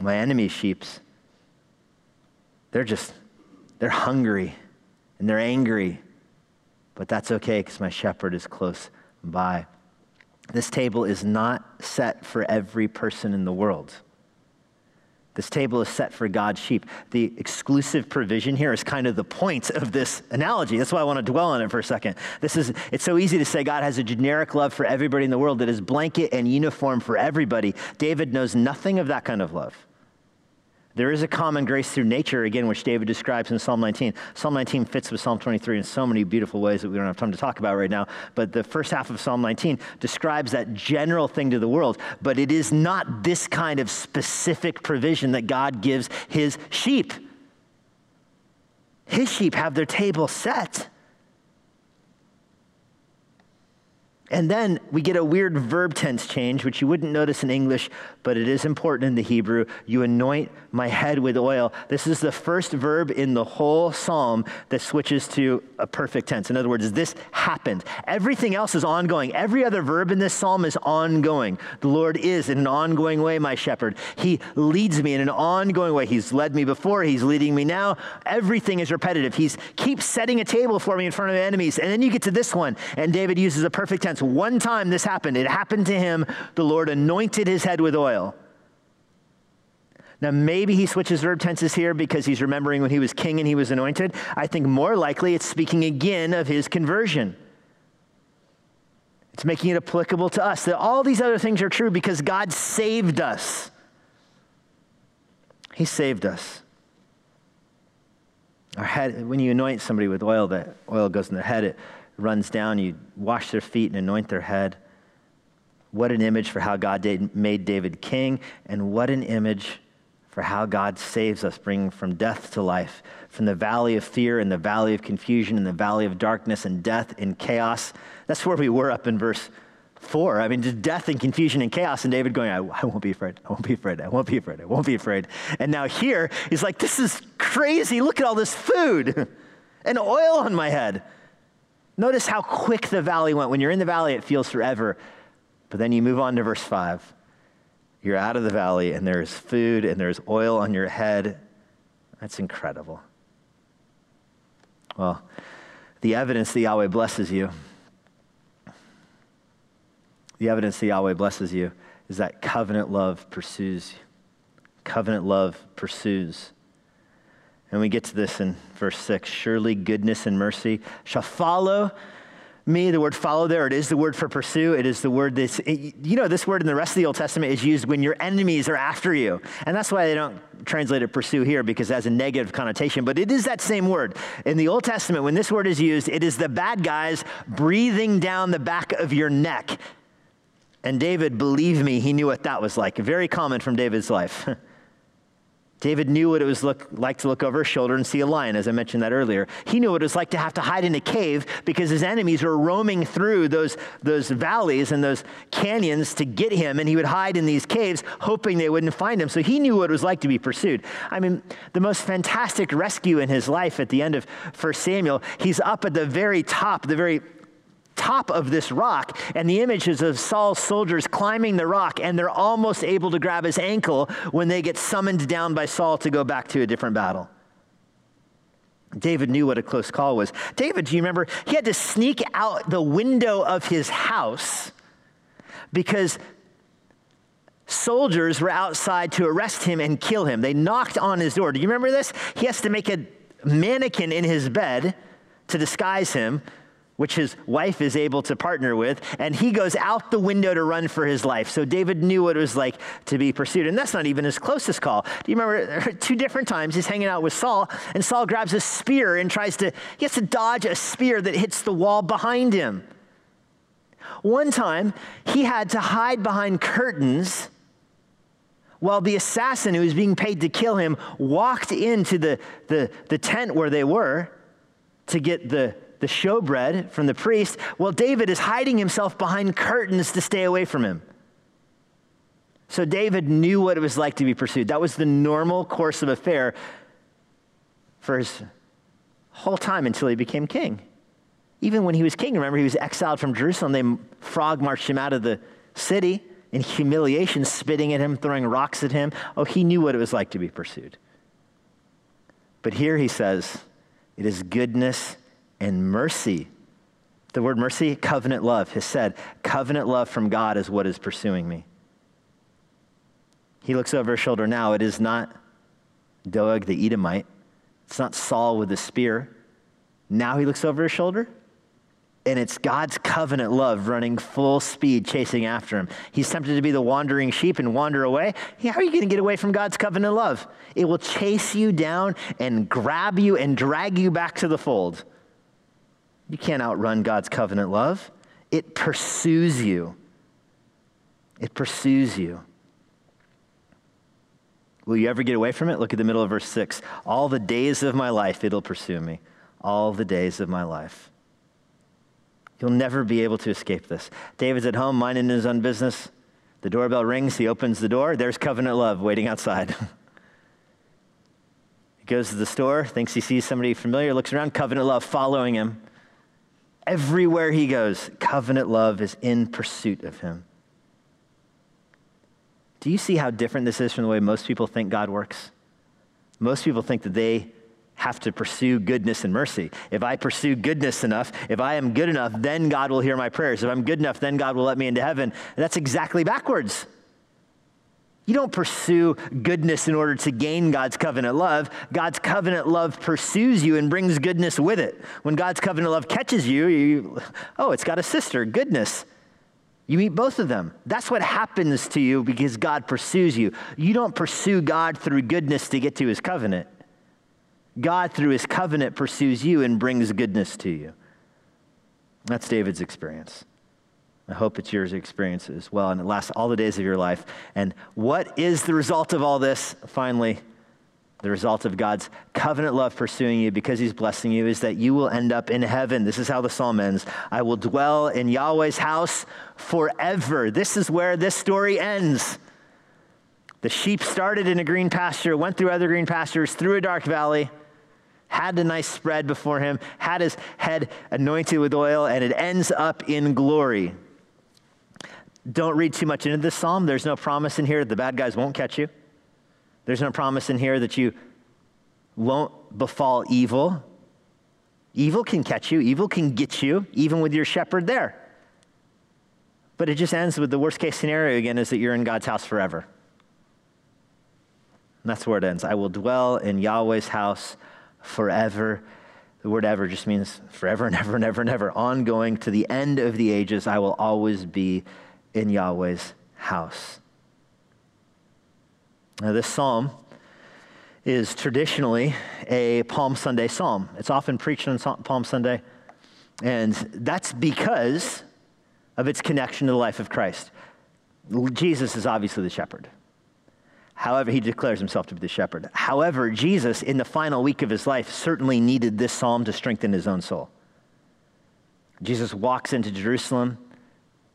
[SPEAKER 1] My enemy sheep's, they're just, they're hungry and they're angry, but that's okay because my shepherd is close by. This table is not set for every person in the world. This table is set for God's sheep. The exclusive provision here is kind of the point of this analogy. That's why I want to dwell on it for a second. This is it's so easy to say God has a generic love for everybody in the world that is blanket and uniform for everybody. David knows nothing of that kind of love. There is a common grace through nature, again, which David describes in Psalm 19. Psalm 19 fits with Psalm 23 in so many beautiful ways that we don't have time to talk about right now. But the first half of Psalm 19 describes that general thing to the world. But it is not this kind of specific provision that God gives his sheep. His sheep have their table set. And then we get a weird verb tense change, which you wouldn't notice in English, but it is important in the Hebrew. You anoint my head with oil. This is the first verb in the whole psalm that switches to a perfect tense. In other words, this happened. Everything else is ongoing. Every other verb in this psalm is ongoing. The Lord is in an ongoing way my shepherd. He leads me in an ongoing way. He's led me before, He's leading me now. Everything is repetitive. He's keeps setting a table for me in front of enemies. And then you get to this one, and David uses a perfect tense. One time this happened. It happened to him. The Lord anointed his head with oil. Now, maybe he switches verb tenses here because he's remembering when he was king and he was anointed. I think more likely it's speaking again of his conversion. It's making it applicable to us that all these other things are true because God saved us. He saved us. Our head, when you anoint somebody with oil, that oil goes in their head, it runs down, you wash their feet and anoint their head. What an image for how God made David king, and what an image for how God saves us, bringing from death to life, from the valley of fear and the valley of confusion and the valley of darkness and death and chaos. That's where we were up in verse four. I mean, just death and confusion and chaos, and David going, I, I, won't be afraid. I won't be afraid. I won't be afraid. I won't be afraid. And now here, he's like, This is crazy. Look at all this food and oil on my head. Notice how quick the valley went. When you're in the valley, it feels forever. But then you move on to verse 5 you're out of the valley and there's food and there's oil on your head. That's incredible. Well, the evidence that Yahweh blesses you, the evidence that Yahweh blesses you is that covenant love pursues. Covenant love pursues. And we get to this in verse 6 Surely goodness and mercy shall follow me, the word follow there, it is the word for pursue. It is the word that's, you know, this word in the rest of the Old Testament is used when your enemies are after you. And that's why they don't translate it pursue here because it has a negative connotation. But it is that same word. In the Old Testament, when this word is used, it is the bad guys breathing down the back of your neck. And David, believe me, he knew what that was like. Very common from David's life. David knew what it was look, like to look over his shoulder and see a lion, as I mentioned that earlier. He knew what it was like to have to hide in a cave because his enemies were roaming through those, those valleys and those canyons to get him, and he would hide in these caves hoping they wouldn't find him. So he knew what it was like to be pursued. I mean, the most fantastic rescue in his life at the end of 1 Samuel, he's up at the very top, the very top of this rock, and the images of Saul's soldiers climbing the rock, and they're almost able to grab his ankle when they get summoned down by Saul to go back to a different battle. David knew what a close call was. David, do you remember? He had to sneak out the window of his house because soldiers were outside to arrest him and kill him. They knocked on his door. Do you remember this? He has to make a mannequin in his bed to disguise him which his wife is able to partner with, and he goes out the window to run for his life. So David knew what it was like to be pursued. And that's not even his closest call. Do you remember two different times he's hanging out with Saul, and Saul grabs a spear and tries to, he has to dodge a spear that hits the wall behind him. One time, he had to hide behind curtains while the assassin who was being paid to kill him walked into the, the, the tent where they were to get the the showbread from the priest, well, David is hiding himself behind curtains to stay away from him. So David knew what it was like to be pursued. That was the normal course of affair for his whole time until he became king. Even when he was king, remember, he was exiled from Jerusalem. They frog marched him out of the city in humiliation, spitting at him, throwing rocks at him. Oh, he knew what it was like to be pursued. But here he says, It is goodness and mercy. The word mercy, covenant love, has said, covenant love from God is what is pursuing me. He looks over his shoulder now. It is not Doeg the Edomite, it's not Saul with the spear. Now he looks over his shoulder, and it's God's covenant love running full speed, chasing after him. He's tempted to be the wandering sheep and wander away. How are you going to get away from God's covenant love? It will chase you down and grab you and drag you back to the fold. You can't outrun God's covenant love. It pursues you. It pursues you. Will you ever get away from it? Look at the middle of verse 6. All the days of my life, it'll pursue me. All the days of my life. You'll never be able to escape this. David's at home, minding his own business. The doorbell rings. He opens the door. There's covenant love waiting outside. he goes to the store, thinks he sees somebody familiar, looks around, covenant love following him. Everywhere he goes, covenant love is in pursuit of him. Do you see how different this is from the way most people think God works? Most people think that they have to pursue goodness and mercy. If I pursue goodness enough, if I am good enough, then God will hear my prayers. If I'm good enough, then God will let me into heaven. That's exactly backwards. You don't pursue goodness in order to gain God's covenant love. God's covenant love pursues you and brings goodness with it. When God's covenant love catches you, you oh, it's got a sister, goodness. You meet both of them. That's what happens to you because God pursues you. You don't pursue God through goodness to get to his covenant. God, through his covenant, pursues you and brings goodness to you. That's David's experience. I hope it's yours experience as well, and it lasts all the days of your life. And what is the result of all this? Finally, the result of God's covenant love pursuing you because he's blessing you is that you will end up in heaven. This is how the psalm ends I will dwell in Yahweh's house forever. This is where this story ends. The sheep started in a green pasture, went through other green pastures, through a dark valley, had a nice spread before him, had his head anointed with oil, and it ends up in glory. Don't read too much into this psalm. There's no promise in here that the bad guys won't catch you. There's no promise in here that you won't befall evil. Evil can catch you, evil can get you, even with your shepherd there. But it just ends with the worst case scenario again is that you're in God's house forever. And that's where it ends. I will dwell in Yahweh's house forever. The word ever just means forever and ever and ever and ever, ongoing to the end of the ages. I will always be in Yahweh's house. Now, this psalm is traditionally a Palm Sunday psalm. It's often preached on Palm Sunday, and that's because of its connection to the life of Christ. Jesus is obviously the shepherd. However, he declares himself to be the shepherd. However, Jesus, in the final week of his life, certainly needed this psalm to strengthen his own soul. Jesus walks into Jerusalem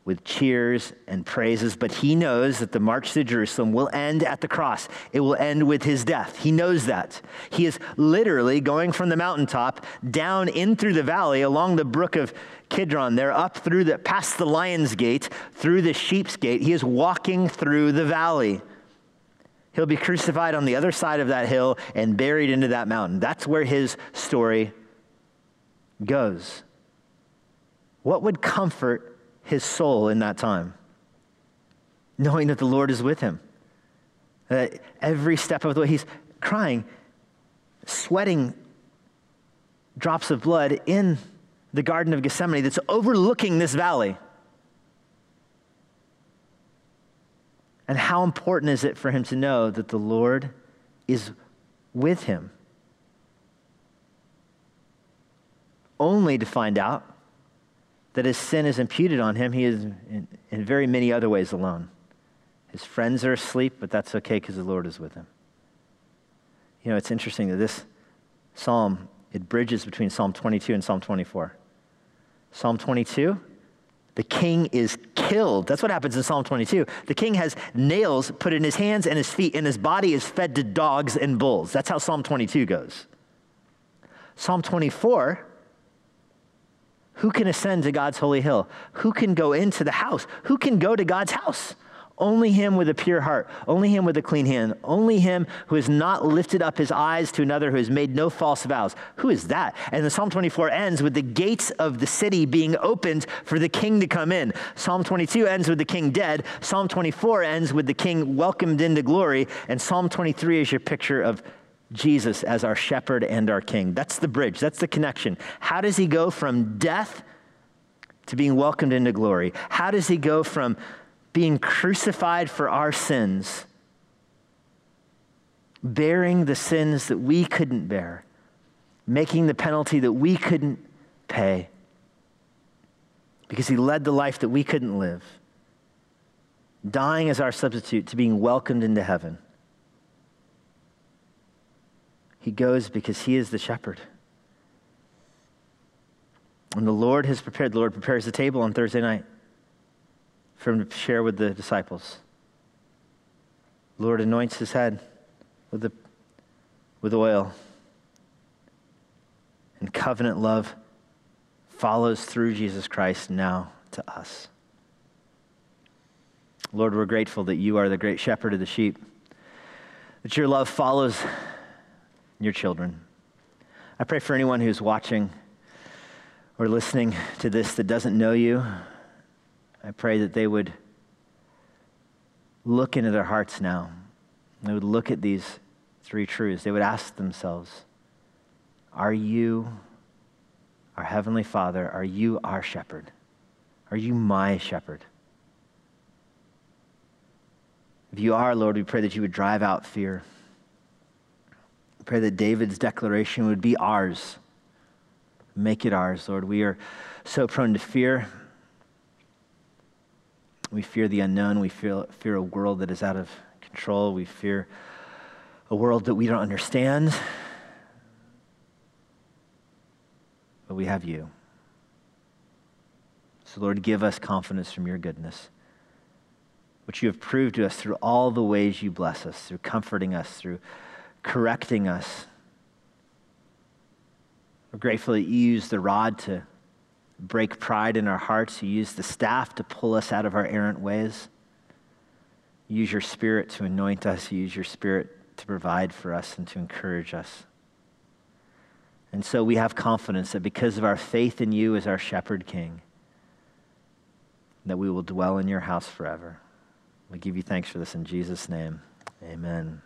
[SPEAKER 1] with cheers and praises, but he knows that the march to Jerusalem will end at the cross. It will end with his death. He knows that. He is literally going from the mountaintop down in through the valley along the brook of Kidron, there up through the past the lion's gate, through the sheep's gate. He is walking through the valley. He'll be crucified on the other side of that hill and buried into that mountain. That's where his story goes. What would comfort his soul in that time, knowing that the Lord is with him. That every step of the way, he's crying, sweating drops of blood in the Garden of Gethsemane that's overlooking this valley. And how important is it for him to know that the Lord is with him? Only to find out that his sin is imputed on him, he is in, in very many other ways alone. His friends are asleep, but that's okay because the Lord is with him. You know, it's interesting that this psalm, it bridges between Psalm 22 and Psalm 24. Psalm 22, the king is killed. That's what happens in Psalm 22. The king has nails put in his hands and his feet, and his body is fed to dogs and bulls. That's how Psalm 22 goes. Psalm 24, who can ascend to God's holy hill? Who can go into the house? Who can go to God's house? Only him with a pure heart, only him with a clean hand, only him who has not lifted up his eyes to another, who has made no false vows. Who is that? And the Psalm 24 ends with the gates of the city being opened for the king to come in. Psalm 22 ends with the king dead. Psalm 24 ends with the king welcomed into glory. And Psalm 23 is your picture of Jesus as our shepherd and our king. That's the bridge, that's the connection. How does he go from death to being welcomed into glory? How does he go from being crucified for our sins, bearing the sins that we couldn't bear, making the penalty that we couldn't pay? Because he led the life that we couldn't live, dying as our substitute to being welcomed into heaven. He goes because he is the shepherd. And the Lord has prepared, the Lord prepares the table on Thursday night for him to share with the disciples. The Lord anoints his head with, the, with oil. And covenant love follows through Jesus Christ now to us. Lord, we're grateful that you are the great shepherd of the sheep, that your love follows your children. I pray for anyone who's watching or listening to this that doesn't know you. I pray that they would look into their hearts now. They would look at these three truths. They would ask themselves Are you our Heavenly Father? Are you our shepherd? Are you my shepherd? If you are, Lord, we pray that you would drive out fear pray that David's declaration would be ours. Make it ours, Lord. We are so prone to fear. We fear the unknown. We fear, fear a world that is out of control. We fear a world that we don't understand. But we have you. So, Lord, give us confidence from your goodness, which you have proved to us through all the ways you bless us, through comforting us, through correcting us. We're grateful that you use the rod to break pride in our hearts. You use the staff to pull us out of our errant ways. You use your spirit to anoint us. You use your spirit to provide for us and to encourage us. And so we have confidence that because of our faith in you as our shepherd king, that we will dwell in your house forever. We give you thanks for this in Jesus' name. Amen.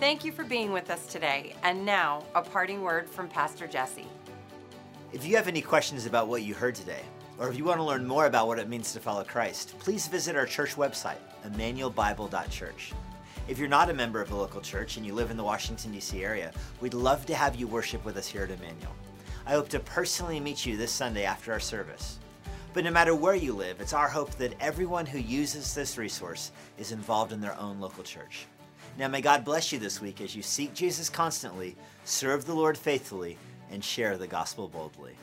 [SPEAKER 2] Thank you for being with us today. And now, a parting word from Pastor Jesse.
[SPEAKER 3] If you have any questions about what you heard today, or if you want to learn more about what it means to follow Christ, please visit our church website, emmanuelbible.church. If you're not a member of a local church and you live in the Washington, D.C. area, we'd love to have you worship with us here at Emmanuel. I hope to personally meet you this Sunday after our service.
[SPEAKER 1] But no matter where you live, it's our hope that everyone who uses this resource is involved in their own local church. Now, may God bless you this week as you seek Jesus constantly, serve the Lord faithfully, and share the gospel boldly.